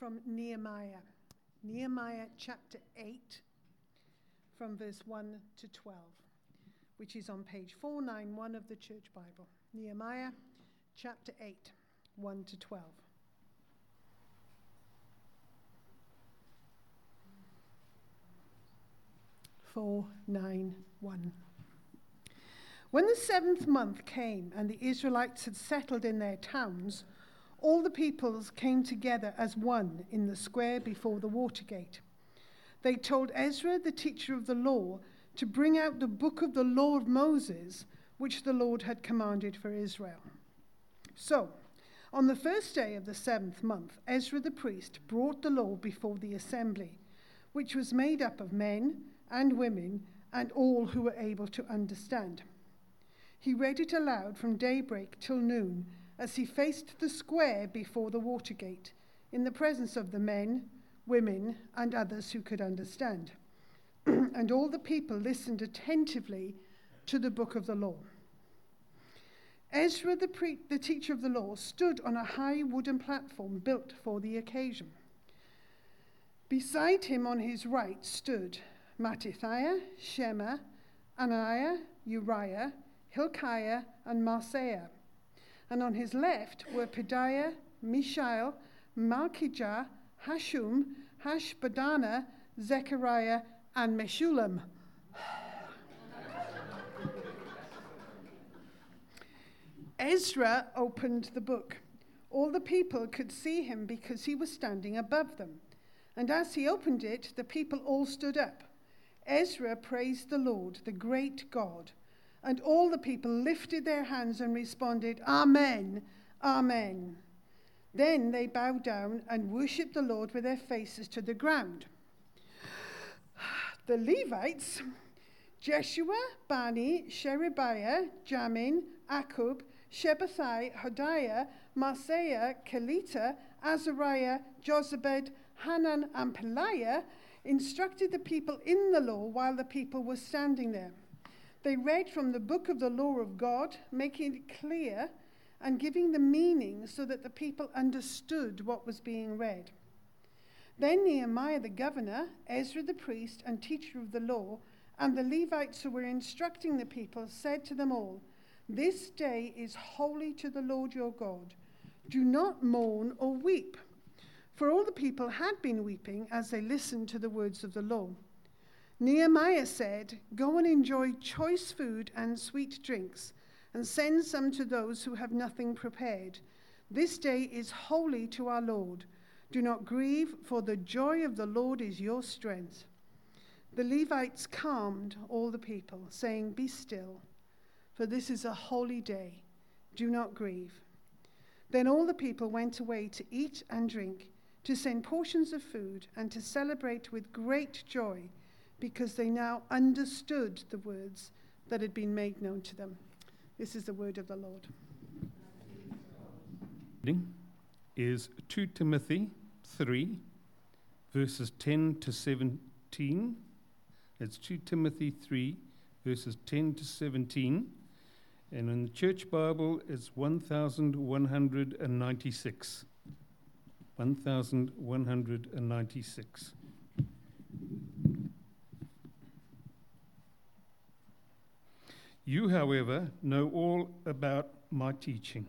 from Nehemiah. Nehemiah chapter 8, from verse 1 to 12, which is on page 491 of the Church Bible. Nehemiah chapter 8, 1 to 12. Four, nine, one. When the seventh month came and the Israelites had settled in their towns, all the peoples came together as one in the square before the water gate. They told Ezra, the teacher of the law, to bring out the book of the law of Moses, which the Lord had commanded for Israel. So, on the first day of the seventh month, Ezra the priest brought the law before the assembly, which was made up of men and women and all who were able to understand. He read it aloud from daybreak till noon as he faced the square before the water gate, in the presence of the men, women, and others who could understand. and all the people listened attentively to the book of the law. Ezra, the, pre- the teacher of the law, stood on a high wooden platform built for the occasion. Beside him on his right stood Mattithiah, Shema, Ananiah, Uriah, Hilkiah, and Maaseiah. And on his left were Pedaiah, Mishael, Malchijah, Hashum, Hashbadana, Zechariah, and Meshullam. Ezra opened the book. All the people could see him because he was standing above them. And as he opened it, the people all stood up. Ezra praised the Lord, the great God. And all the people lifted their hands and responded, Amen, Amen. Then they bowed down and worshipped the Lord with their faces to the ground. The Levites, Jeshua, Bani, Sherebiah, Jamin, Akkub, Shabbethai, Hodiah, Maaseiah, Kelita, Azariah, Jozabad, Hanan, and Pelaiah instructed the people in the law while the people were standing there. They read from the book of the law of God, making it clear and giving the meaning so that the people understood what was being read. Then Nehemiah the governor, Ezra the priest and teacher of the law, and the Levites who were instructing the people said to them all, This day is holy to the Lord your God. Do not mourn or weep. For all the people had been weeping as they listened to the words of the law. Nehemiah said, Go and enjoy choice food and sweet drinks, and send some to those who have nothing prepared. This day is holy to our Lord. Do not grieve, for the joy of the Lord is your strength. The Levites calmed all the people, saying, Be still, for this is a holy day. Do not grieve. Then all the people went away to eat and drink, to send portions of food, and to celebrate with great joy because they now understood the words that had been made known to them. This is the word of the Lord. Reading Is 2 Timothy 3, verses 10 to 17. It's 2 Timothy 3, verses 10 to 17. And in the Church Bible, it's 1196. 1196. You, however, know all about my teaching,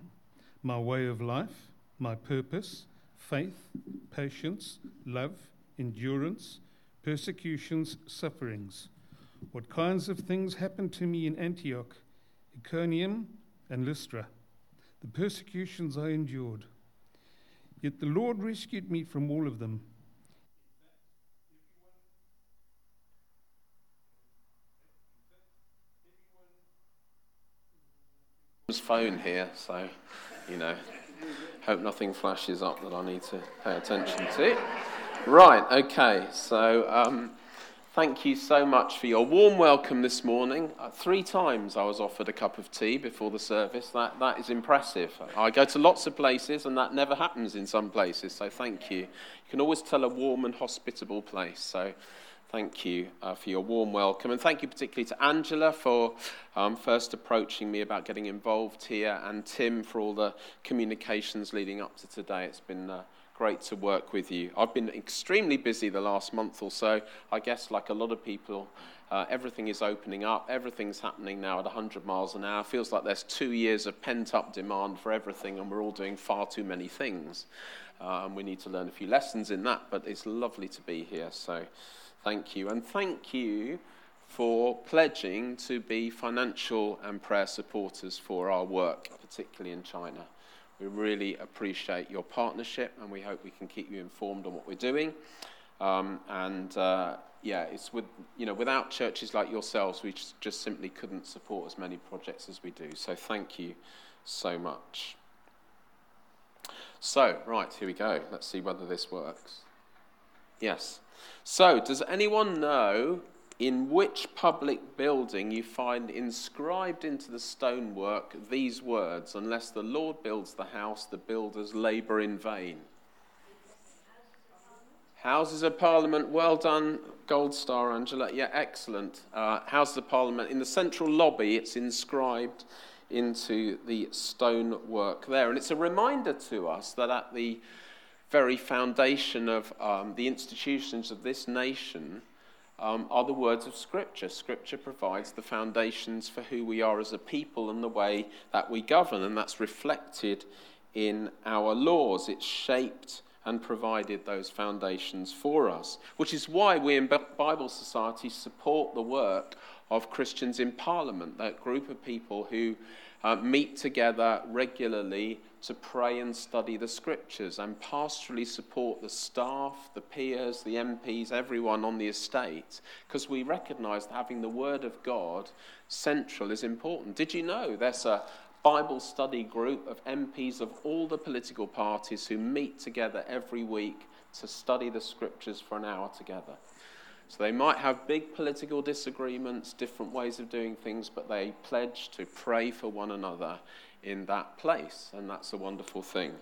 my way of life, my purpose, faith, patience, love, endurance, persecutions, sufferings. What kinds of things happened to me in Antioch, Iconium, and Lystra, the persecutions I endured. Yet the Lord rescued me from all of them. Phone here, so you know, hope nothing flashes up that I need to pay attention to. Right, okay, so um, thank you so much for your warm welcome this morning. Uh, three times I was offered a cup of tea before the service. That, that is impressive. I go to lots of places and that never happens in some places, so thank you. You can always tell a warm and hospitable place, so Thank you uh, for your warm welcome. And thank you particularly to Angela for um, first approaching me about getting involved here, and Tim for all the communications leading up to today. It's been uh, great to work with you. I've been extremely busy the last month or so. I guess, like a lot of people, uh, everything is opening up. Everything's happening now at 100 miles an hour. Feels like there's two years of pent up demand for everything, and we're all doing far too many things. Uh, and we need to learn a few lessons in that, but it's lovely to be here. So thank you. And thank you for pledging to be financial and prayer supporters for our work, particularly in China. We really appreciate your partnership and we hope we can keep you informed on what we're doing. Um, and uh, yeah, it's with, you know, without churches like yourselves, we just, just simply couldn't support as many projects as we do. So thank you so much. So, right, here we go. Let's see whether this works. Yes. So, does anyone know in which public building you find inscribed into the stonework these words, unless the Lord builds the house, the builders labour in vain. Houses of Parliament, well done, Gold Star, Angela. Yeah, excellent. Uh, Houses of Parliament, in the central lobby, it's inscribed into the stonework there. And it's a reminder to us that at the very foundation of um, the institutions of this nation, um, are the words of Scripture. Scripture provides the foundations for who we are as a people and the way that we govern, and that's reflected in our laws. It's shaped and provided those foundations for us, which is why we in Bible Society support the work of Christians in Parliament, that group of people who uh, meet together regularly to pray and study the scriptures and pastorally support the staff, the peers, the MPs, everyone on the estate, because we recognize that having the Word of God central is important. Did you know there's a Bible study group of MPs of all the political parties who meet together every week to study the scriptures for an hour together? So they might have big political disagreements, different ways of doing things, but they pledge to pray for one another in that place. And that's a wonderful thing,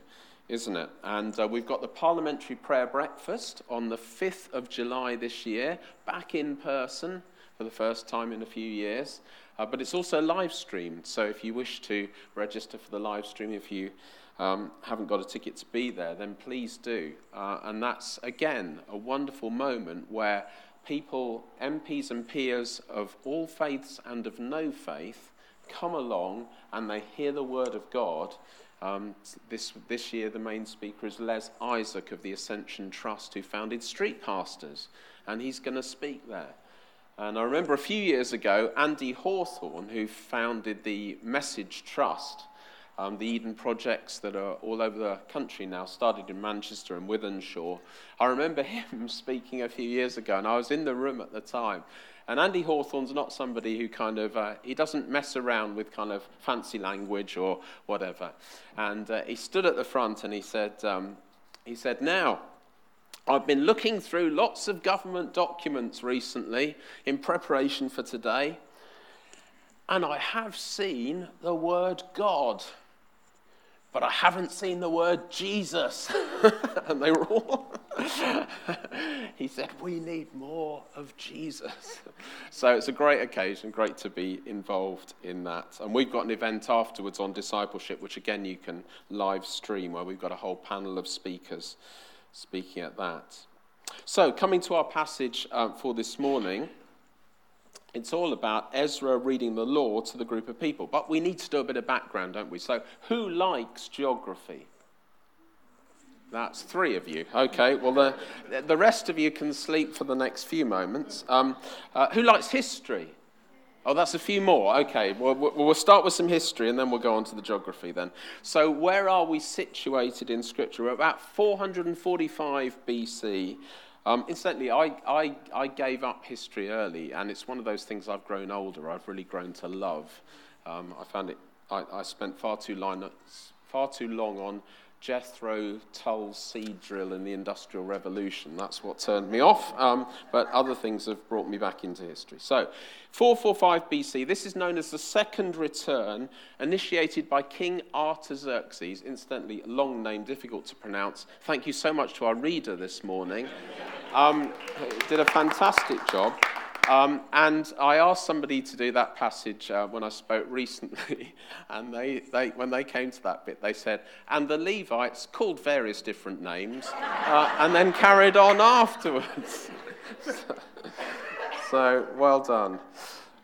isn't it? And uh, we've got the Parliamentary Prayer Breakfast on the 5th of July this year, back in person for the first time in a few years. Uh, but it's also live streamed. So if you wish to register for the live stream, if you um, haven't got a ticket to be there, then please do. Uh, and that's, again, a wonderful moment where people, MPs and peers of all faiths and of no faith, come along and they hear the word of God. Um, this, this year, the main speaker is Les Isaac of the Ascension Trust, who founded Street Pastors, and he's going to speak there. And I remember a few years ago, Andy Hawthorne, who founded the Message Trust, um, the Eden projects that are all over the country now, started in Manchester and Wythenshawe. I remember him speaking a few years ago, and I was in the room at the time. And Andy Hawthorne's not somebody who kind of, uh, he doesn't mess around with kind of fancy language or whatever. And uh, he stood at the front and he said, um, he said, now, I've been looking through lots of government documents recently in preparation for today, and I have seen the word God but I haven't seen the word Jesus. and they were all. he said, We need more of Jesus. so it's a great occasion, great to be involved in that. And we've got an event afterwards on discipleship, which again you can live stream, where we've got a whole panel of speakers speaking at that. So, coming to our passage uh, for this morning. It's all about Ezra reading the law to the group of people. But we need to do a bit of background, don't we? So, who likes geography? That's three of you. Okay, well, the, the rest of you can sleep for the next few moments. Um, uh, who likes history? Oh, that's a few more. Okay, well, we'll start with some history and then we'll go on to the geography then. So, where are we situated in Scripture? We're about 445 BC. Um, incidentally, I, I, I gave up history early, and it's one of those things I've grown older, I've really grown to love. Um, I found it, I, I spent far too, long, far too long on Jethro Tull's seed drill in the Industrial Revolution. That's what turned me off, um, but other things have brought me back into history. So, 445 BC, this is known as the Second Return, initiated by King Artaxerxes. Incidentally, long name, difficult to pronounce. Thank you so much to our reader this morning. Um, did a fantastic job. Um, and I asked somebody to do that passage uh, when I spoke recently, and they, they, when they came to that bit, they said, and the Levites called various different names, uh, and then carried on afterwards. so, so, well done.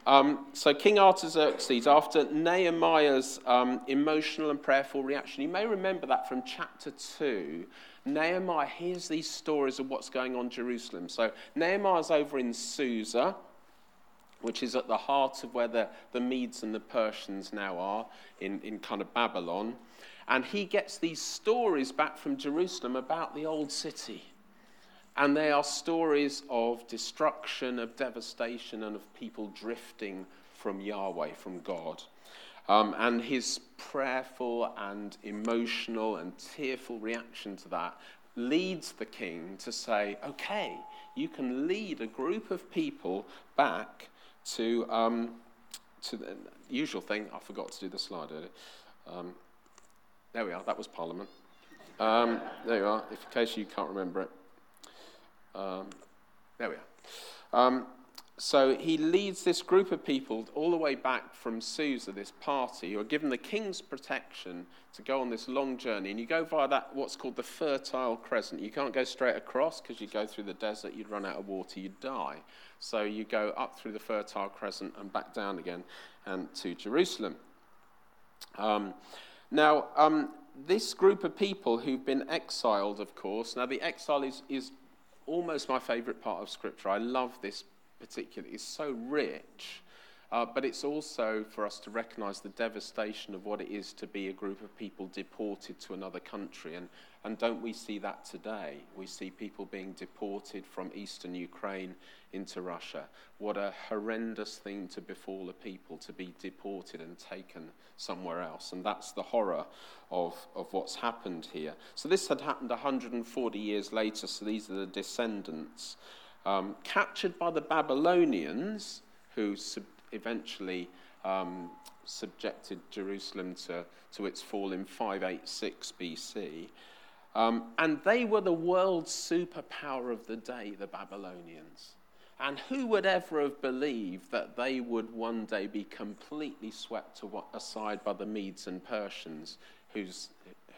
Um, so, King Artaxerxes, after Nehemiah's um, emotional and prayerful reaction, you may remember that from chapter 2. Nehemiah hears these stories of what's going on in Jerusalem. So, Nehemiah's over in Susa, which is at the heart of where the, the Medes and the Persians now are, in, in kind of Babylon. And he gets these stories back from Jerusalem about the old city. And they are stories of destruction, of devastation, and of people drifting from Yahweh, from God. Um, and his prayerful and emotional and tearful reaction to that leads the king to say, okay, you can lead a group of people back to, um, to the usual thing. I forgot to do the slide earlier. Um, there we are, that was Parliament. Um, there you are, if, in case you can't remember it. Um, there we are. Um, so he leads this group of people all the way back from Susa, this party, who are given the king's protection to go on this long journey. And you go via that, what's called the Fertile Crescent. You can't go straight across because you go through the desert, you'd run out of water, you'd die. So you go up through the Fertile Crescent and back down again and to Jerusalem. Um, now, um, this group of people who've been exiled, of course, now the exile is, is almost my favourite part of Scripture. I love this particularly. is so rich, uh, but it's also for us to recognize the devastation of what it is to be a group of people deported to another country. And, and don't we see that today? We see people being deported from eastern Ukraine into Russia. What a horrendous thing to befall a people to be deported and taken somewhere else. And that's the horror of, of what's happened here. So this had happened 140 years later, so these are the descendants um, captured by the Babylonians, who sub- eventually um, subjected Jerusalem to, to its fall in 586 BC. Um, and they were the world's superpower of the day, the Babylonians. And who would ever have believed that they would one day be completely swept aside by the Medes and Persians, who's,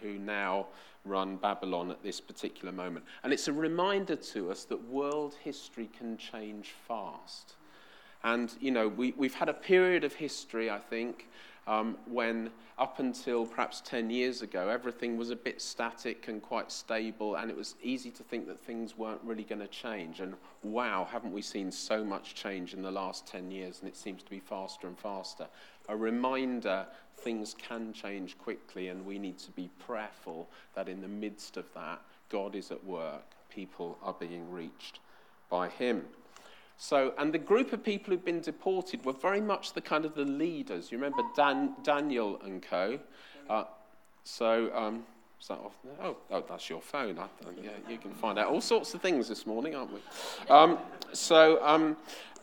who now run Babylon at this particular moment. And it's a reminder to us that world history can change fast. And, you know, we, we've had a period of history, I think, um, when up until perhaps 10 years ago, everything was a bit static and quite stable, and it was easy to think that things weren't really going to change. And wow, haven't we seen so much change in the last 10 years? And it seems to be faster and faster. A reminder things can change quickly, and we need to be prayerful that in the midst of that, God is at work, people are being reached by Him. So, and the group of people who've been deported were very much the kind of the leaders. You remember Dan, Daniel and co. Uh, so, um, is that off there? Oh, oh, that's your phone. I, yeah, you can find out all sorts of things this morning, aren't we? Um, so, um,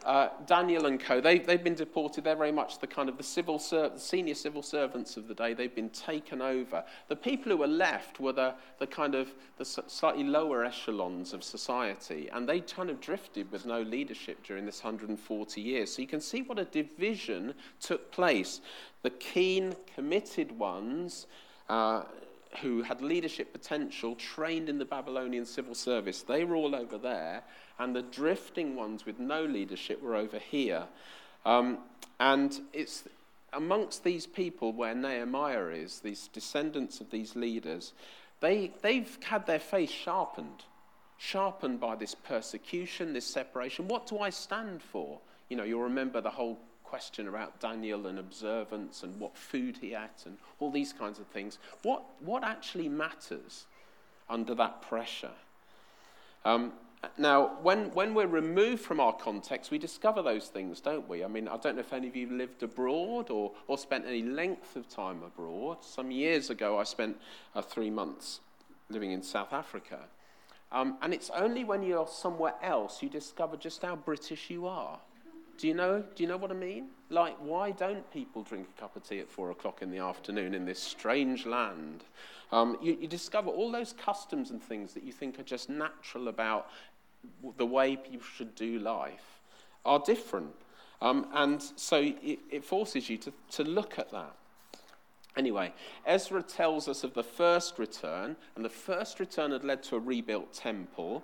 uh, Daniel and co, they, they've been deported. They're very much the kind of the civil ser- senior civil servants of the day. They've been taken over. The people who were left were the, the kind of the slightly lower echelons of society, and they kind of drifted with no leadership during this 140 years. So you can see what a division took place. The keen, committed ones. Uh, who had leadership potential, trained in the Babylonian civil service, they were all over there, and the drifting ones with no leadership were over here. Um, and it's amongst these people where Nehemiah is, these descendants of these leaders, they, they've had their faith sharpened, sharpened by this persecution, this separation. What do I stand for? You know, you'll remember the whole question about Daniel and observance and what food he ate and all these kinds of things. What, what actually matters under that pressure? Um, now, when, when we're removed from our context, we discover those things, don't we? I mean, I don't know if any of you lived abroad or, or spent any length of time abroad. Some years ago, I spent uh, three months living in South Africa. Um, and it's only when you're somewhere else you discover just how British you are. Do you know? Do you know what I mean? Like, why don't people drink a cup of tea at four o'clock in the afternoon in this strange land? Um, you, you discover all those customs and things that you think are just natural about the way people should do life. are different. Um, and so it, it forces you to, to look at that. Anyway, Ezra tells us of the first return, and the first return had led to a rebuilt temple.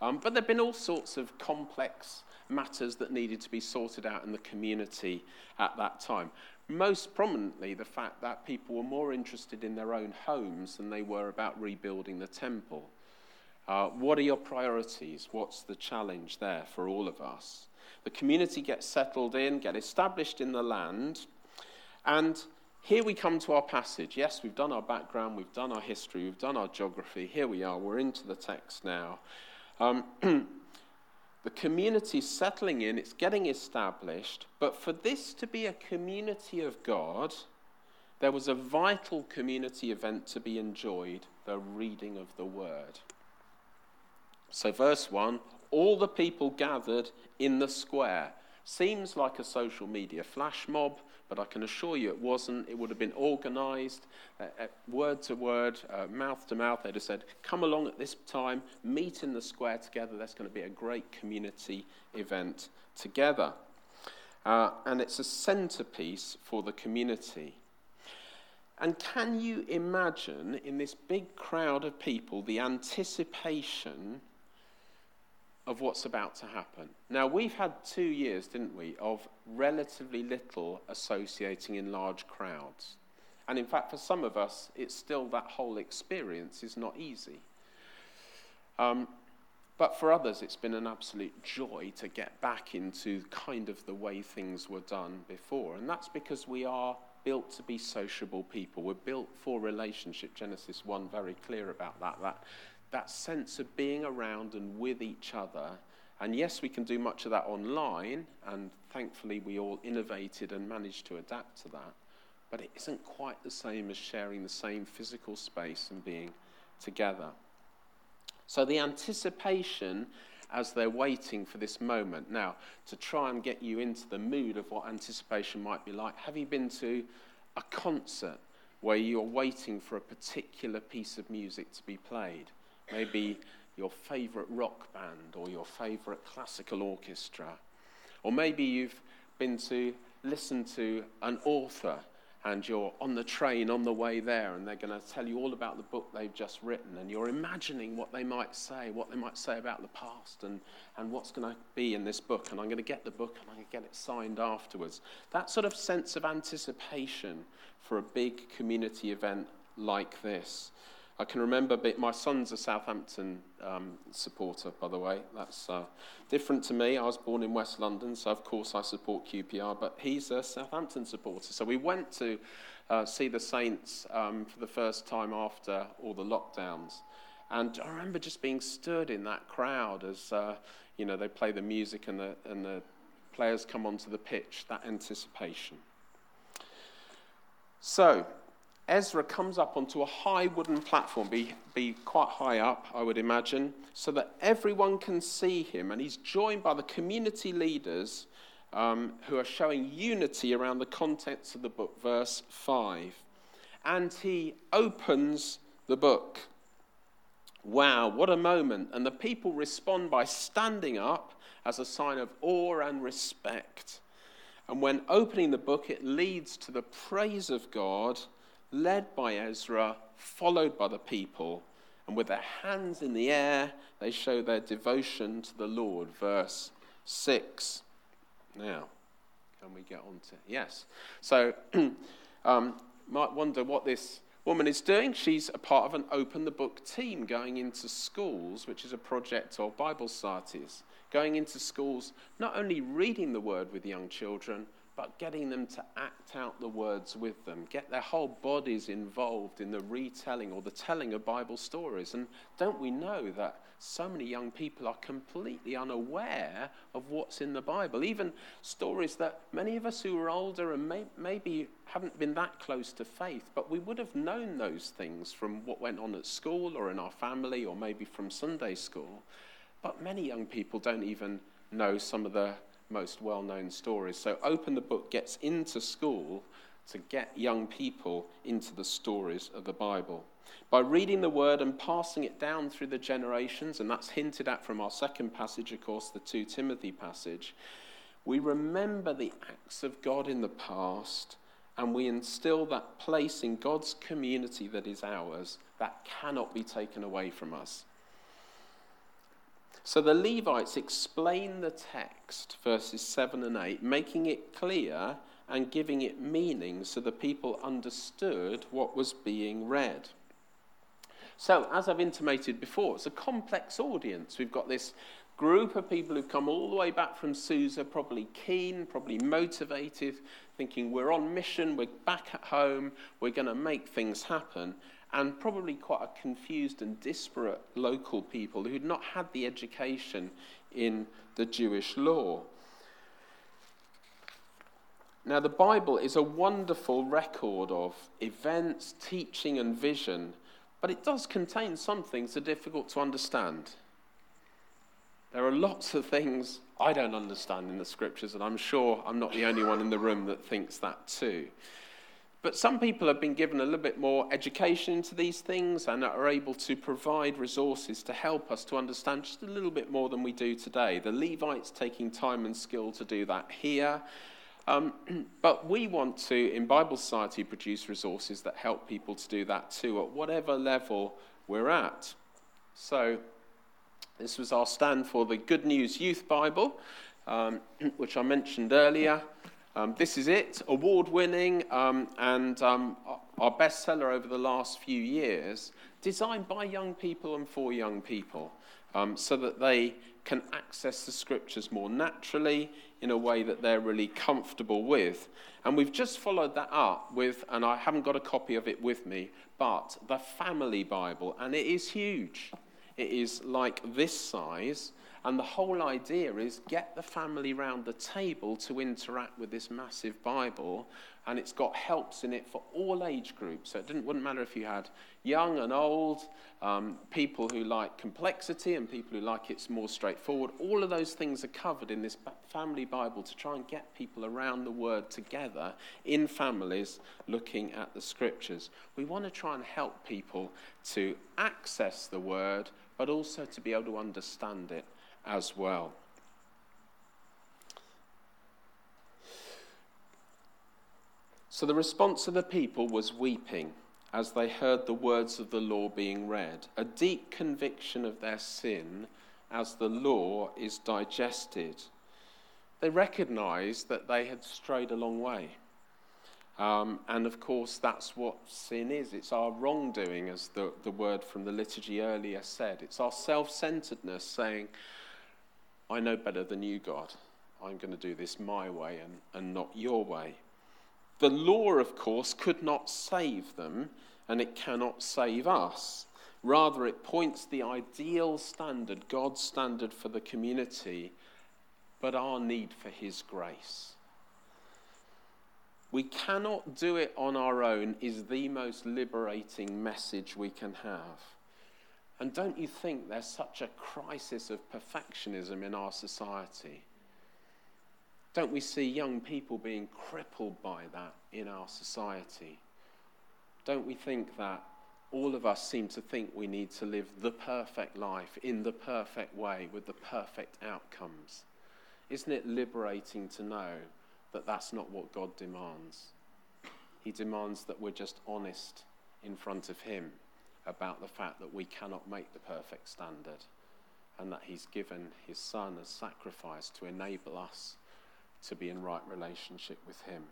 Um, but there have been all sorts of complex matters that needed to be sorted out in the community at that time. Most prominently, the fact that people were more interested in their own homes than they were about rebuilding the temple. Uh, what are your priorities? What's the challenge there for all of us? The community gets settled in, get established in the land, and here we come to our passage. Yes, we've done our background, we've done our history, we've done our geography. Here we are, we're into the text now. Um, the community is settling in, it's getting established, but for this to be a community of God, there was a vital community event to be enjoyed the reading of the word. So, verse 1 all the people gathered in the square. Seems like a social media flash mob, but I can assure you it wasn't. It would have been organized, uh, uh, word to word, uh, mouth to mouth. They'd have said, Come along at this time, meet in the square together. That's going to be a great community event together. Uh, and it's a centerpiece for the community. And can you imagine in this big crowd of people the anticipation of what's about to happen. Now, we've had two years, didn't we, of relatively little associating in large crowds. And in fact, for some of us, it's still that whole experience is not easy. Um, but for others, it's been an absolute joy to get back into kind of the way things were done before. And that's because we are built to be sociable people. We're built for relationship. Genesis 1 very clear about that. That that sense of being around and with each other. And yes, we can do much of that online, and thankfully we all innovated and managed to adapt to that. But it isn't quite the same as sharing the same physical space and being together. So the anticipation as they're waiting for this moment. Now, to try and get you into the mood of what anticipation might be like, have you been to a concert where you're waiting for a particular piece of music to be played? Maybe your favorite rock band or your favorite classical orchestra. Or maybe you've been to listen to an author and you're on the train on the way there and they're going to tell you all about the book they've just written and you're imagining what they might say, what they might say about the past and, and what's going to be in this book. And I'm going to get the book and I'm going to get it signed afterwards. That sort of sense of anticipation for a big community event like this. I can remember my son's a Southampton um, supporter, by the way. That's uh, different to me. I was born in West London, so of course I support QPR, but he's a Southampton supporter. So we went to uh, see the Saints um, for the first time after all the lockdowns. And I remember just being stirred in that crowd as uh, you know they play the music and the, and the players come onto the pitch, that anticipation. So, Ezra comes up onto a high wooden platform, be, be quite high up, I would imagine, so that everyone can see him. And he's joined by the community leaders um, who are showing unity around the contents of the book, verse 5. And he opens the book. Wow, what a moment. And the people respond by standing up as a sign of awe and respect. And when opening the book, it leads to the praise of God led by Ezra, followed by the people, and with their hands in the air, they show their devotion to the Lord. Verse 6. Now, can we get on to. Yes. So, um, might wonder what this woman is doing. She's a part of an Open the Book team going into schools, which is a project of Bible Societies. Going into schools, not only reading the word with young children, but getting them to act out the words with them, get their whole bodies involved in the retelling or the telling of Bible stories. And don't we know that so many young people are completely unaware of what's in the Bible? Even stories that many of us who are older and may, maybe haven't been that close to faith, but we would have known those things from what went on at school or in our family or maybe from Sunday school. But many young people don't even know some of the most well known stories. So, Open the Book gets into school to get young people into the stories of the Bible. By reading the word and passing it down through the generations, and that's hinted at from our second passage, of course, the 2 Timothy passage, We remember the acts of God in the past and we instill that place in God's community that is ours that cannot be taken away from us. So the Levites explain the text, verses 7 and 8, making it clear and giving it meaning so the people understood what was being read. So, as I've intimated before, it's a complex audience. We've got this group of people who've come all the way back from Susa, probably keen, probably motivated, thinking we're on mission, we're back at home, we're going to make things happen, and probably quite a confused and disparate local people who'd not had the education in the Jewish law. Now, the Bible is a wonderful record of events, teaching, and vision, but it does contain some things that are difficult to understand. There are lots of things I don't understand in the scriptures, and I'm sure I'm not the only one in the room that thinks that too. But some people have been given a little bit more education into these things and are able to provide resources to help us to understand just a little bit more than we do today. The Levites taking time and skill to do that here. Um, but we want to, in Bible Society, produce resources that help people to do that too, at whatever level we're at. So, this was our stand for the Good News Youth Bible, um, which I mentioned earlier. Um, this is it, award winning um, and um, our bestseller over the last few years, designed by young people and for young people um, so that they can access the scriptures more naturally in a way that they're really comfortable with. And we've just followed that up with, and I haven't got a copy of it with me, but the Family Bible, and it is huge. It is like this size. And the whole idea is get the family round the table to interact with this massive Bible. And it's got helps in it for all age groups. So it didn't, wouldn't matter if you had young and old, um, people who like complexity and people who like it's more straightforward. All of those things are covered in this family Bible to try and get people around the Word together in families looking at the Scriptures. We want to try and help people to access the Word but also to be able to understand it as well. So the response of the people was weeping as they heard the words of the law being read, a deep conviction of their sin as the law is digested. They recognized that they had strayed a long way. Um, and of course, that's what sin is. It's our wrongdoing, as the, the word from the liturgy earlier said. It's our self centeredness saying, I know better than you, God. I'm going to do this my way and, and not your way. The law, of course, could not save them, and it cannot save us. Rather, it points the ideal standard, God's standard for the community, but our need for His grace we cannot do it on our own is the most liberating message we can have. And don't you think there's such a crisis of perfectionism in our society? Don't we see young people being crippled by that in our society? Don't we think that all of us seem to think we need to live the perfect life in the perfect way with the perfect outcomes? Isn't it liberating to know that that's not what God demands. He demands that we're just honest in front of Him about the fact that we cannot make the perfect standard and that He's given His Son as sacrifice to enable us to be in right relationship with Him.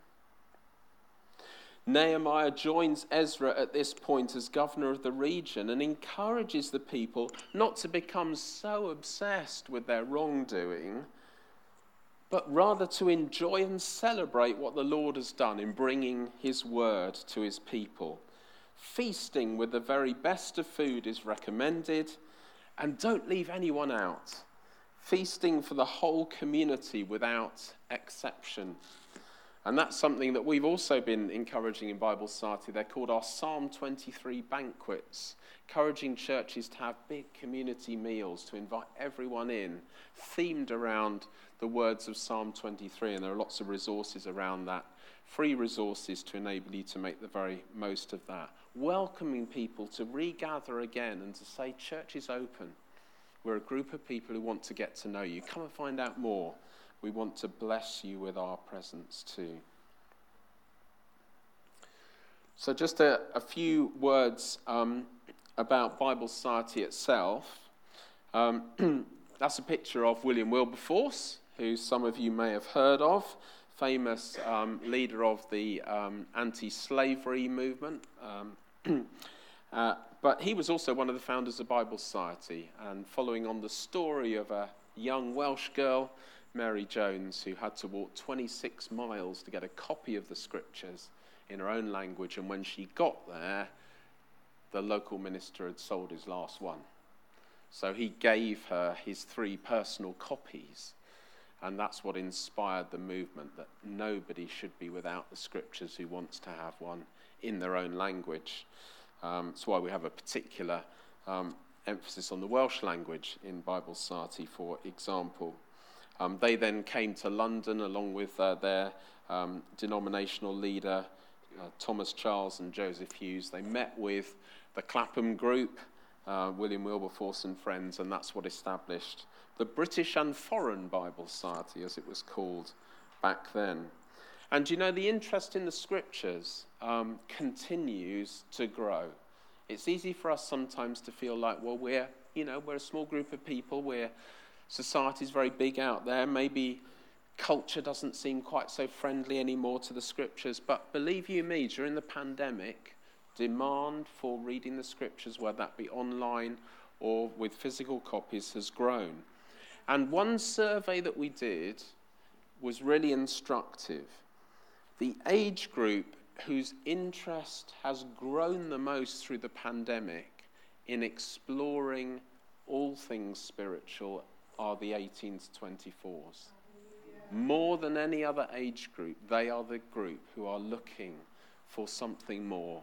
Nehemiah joins Ezra at this point as governor of the region and encourages the people not to become so obsessed with their wrongdoing but rather to enjoy and celebrate what the Lord has done in bringing his word to his people. Feasting with the very best of food is recommended, and don't leave anyone out. Feasting for the whole community without exception. And that's something that we've also been encouraging in Bible Society. They're called our Psalm 23 banquets, encouraging churches to have big community meals to invite everyone in, themed around the words of Psalm 23, and there are lots of resources around that, free resources to enable you to make the very most of that. Welcoming people to regather again and to say, Church is open. We're a group of people who want to get to know you. Come and find out more. we want to bless you with our presence too. So, just a, a few words um, about Bible Society itself. Um, that's a picture of William Wilberforce, who some of you may have heard of, famous um, leader of the um, anti slavery movement. Um, uh, but he was also one of the founders of the Bible Society, and following on the story of a young Welsh girl, Mary Jones, who had to walk 26 miles to get a copy of the scriptures in her own language, and when she got there, the local minister had sold his last one. So he gave her his three personal copies, and that's what inspired the movement that nobody should be without the scriptures who wants to have one in their own language. Um, that's why we have a particular um, emphasis on the Welsh language in Bible Society, for example. Um, they then came to London along with uh, their um, denominational leader, uh, Thomas Charles and Joseph Hughes. They met with the Clapham Group, uh, William Wilberforce and friends, and that's what established the British and Foreign Bible Society, as it was called back then. And you know, the interest in the scriptures um, continues to grow. It's easy for us sometimes to feel like, well, we're, you know, we're a small group of people, we're society's very big out there, maybe culture doesn't seem quite so friendly anymore to the scriptures. But believe you me, during the pandemic, demand for reading the scriptures, whether that be online or with physical copies, has grown. And one survey that we did was really instructive. The age group whose interest has grown the most through the pandemic in exploring all things spiritual are the 18 to 24s. More than any other age group, they are the group who are looking for something more.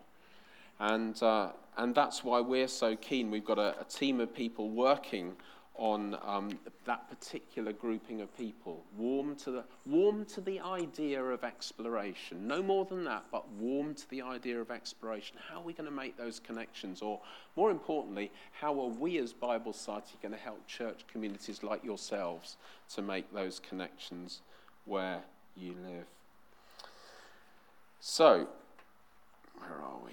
And, uh, and that's why we're so keen. We've got a, a team of people working on um, that particular grouping of people, warm to, the, warm to the idea of exploration. No more than that, but warm to the idea of exploration. How are we going to make those connections? Or, more importantly, how are we as Bible Society going to help church communities like yourselves to make those connections where you live? So, where are we?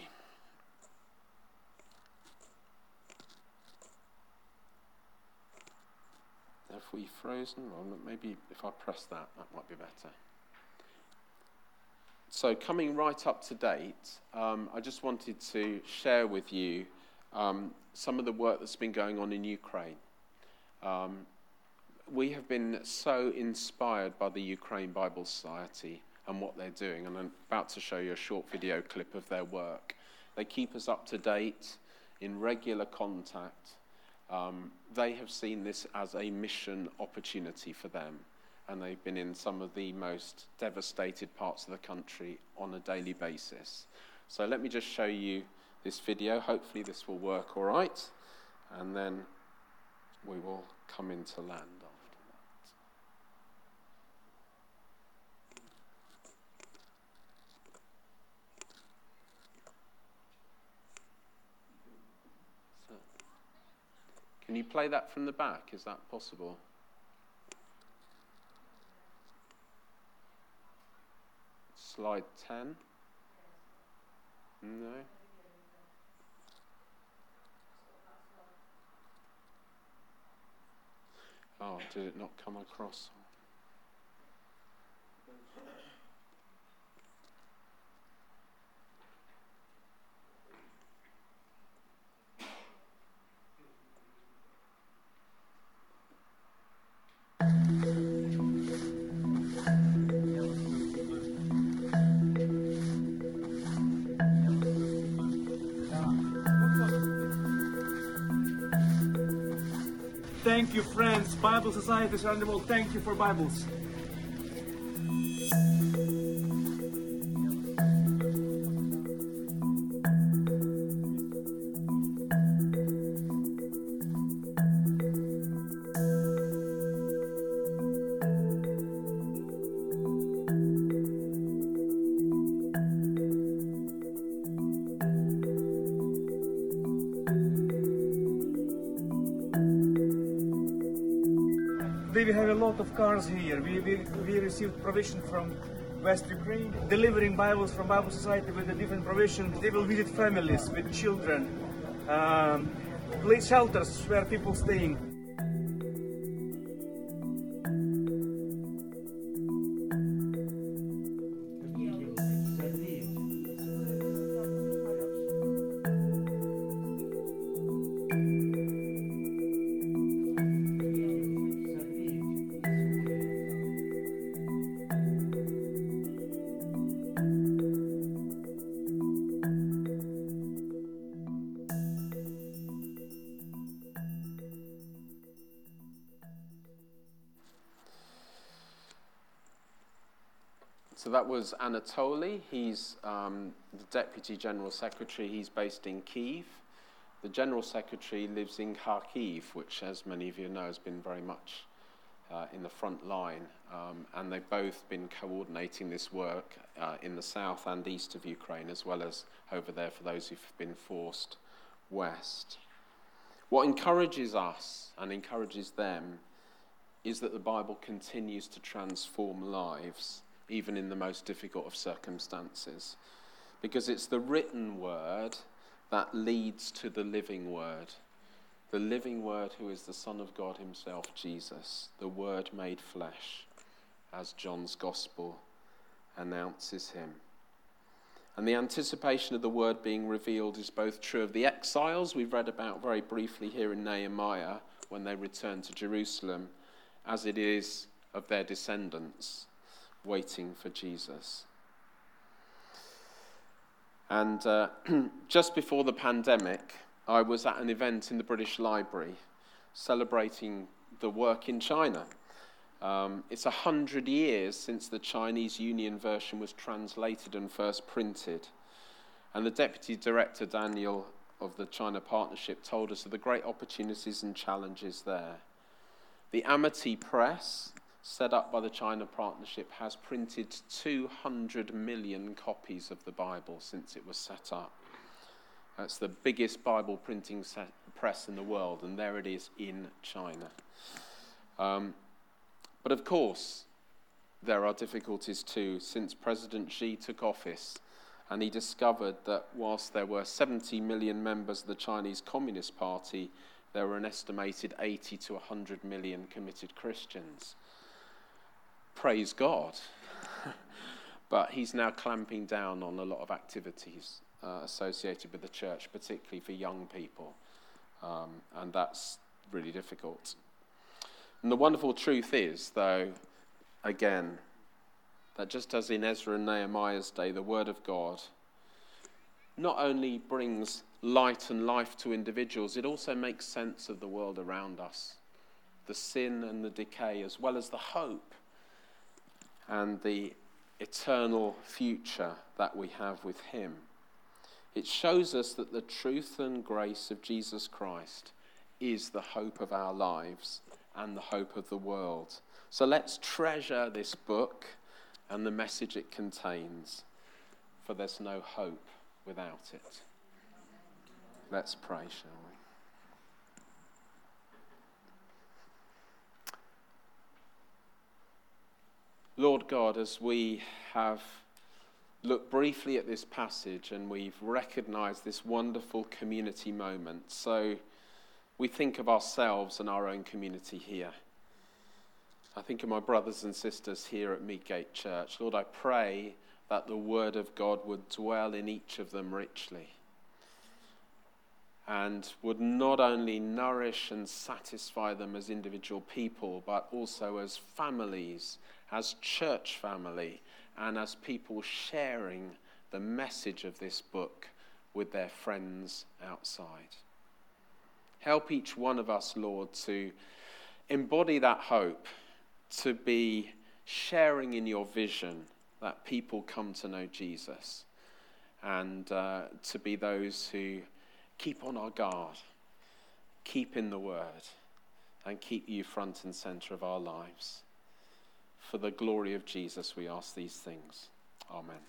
Have we frozen? Well, maybe if I press that, that might be better. So, coming right up to date, um, I just wanted to share with you um, some of the work that's been going on in Ukraine. Um, we have been so inspired by the Ukraine Bible Society and what they're doing, and I'm about to show you a short video clip of their work. They keep us up to date, in regular contact, um, they have seen this as a mission opportunity for them, and they've been in some of the most devastated parts of the country on a daily basis. So let me just show you this video. Hopefully, this will work all right, and then we will come into land. Can you play that from the back? Is that possible? Slide 10? No? Oh, did it not come across? The world, thank you for Bibles. Lot of cars here. We, we, we received provision from West Ukraine, delivering Bibles from Bible Society with a different provision. They will visit families with children, um, place shelters where people staying. So that was Anatoly. He's um, the Deputy General Secretary. He's based in Kiev. The General Secretary lives in Kharkiv, which, as many of you know, has been very much uh, in the front line. Um, and they've both been coordinating this work uh, in the south and east of Ukraine, as well as over there for those who've been forced west. What encourages us and encourages them is that the Bible continues to transform lives even in the most difficult of circumstances. Because it's the written word that leads to the living word. The living word, who is the Son of God Himself, Jesus, the Word made flesh, as John's Gospel announces Him. And the anticipation of the Word being revealed is both true of the exiles we've read about very briefly here in Nehemiah when they return to Jerusalem, as it is of their descendants waiting for Jesus. And uh, just before the pandemic, I was at an event in the British Library celebrating the work in China. Um, it's a hundred years since the Chinese Union version was translated and first printed. And the deputy director, Daniel, of the China Partnership, told us of the great opportunities and challenges there. The Amity Press, set up by the China Partnership, has printed 200 million copies of the Bible since it was set up. That's the biggest Bible printing press in the world, and there it is in China. Um, but of course, there are difficulties too. Since President Xi took office, and he discovered that whilst there were 70 million members of the Chinese Communist Party, there were an estimated 80 to 100 million committed Christians praise God. but he's now clamping down on a lot of activities uh, associated with the church, particularly for young people. Um, and that's really difficult. And the wonderful truth is, though, again, that just as in Ezra and Nehemiah's day, the Word of God not only brings light and life to individuals, it also makes sense of the world around us the sin and the decay, as well as the hope and the eternal future that we have with Him. It shows us that the truth and grace of Jesus Christ is the hope of our lives and the hope of the world. So let's treasure this book and the message it contains, for there's no hope without it. Let's pray, shall we? Lord God, as we have looked briefly at this passage and we've recognized this wonderful community moment, so we think of ourselves and our own community here. I think of my brothers and sisters here at Meadgate Church. Lord, I pray that the Word of God would dwell in each of them richly and would not only nourish and satisfy them as individual people, but also as families as church family and as people sharing the message of this book with their friends outside. Help each one of us, Lord, to embody that hope, to be sharing in your vision that people come to know Jesus, and uh, to be those who keep on our guard, keep in the word, and keep you front and center of our lives. For the glory of Jesus, we ask these things. Amen.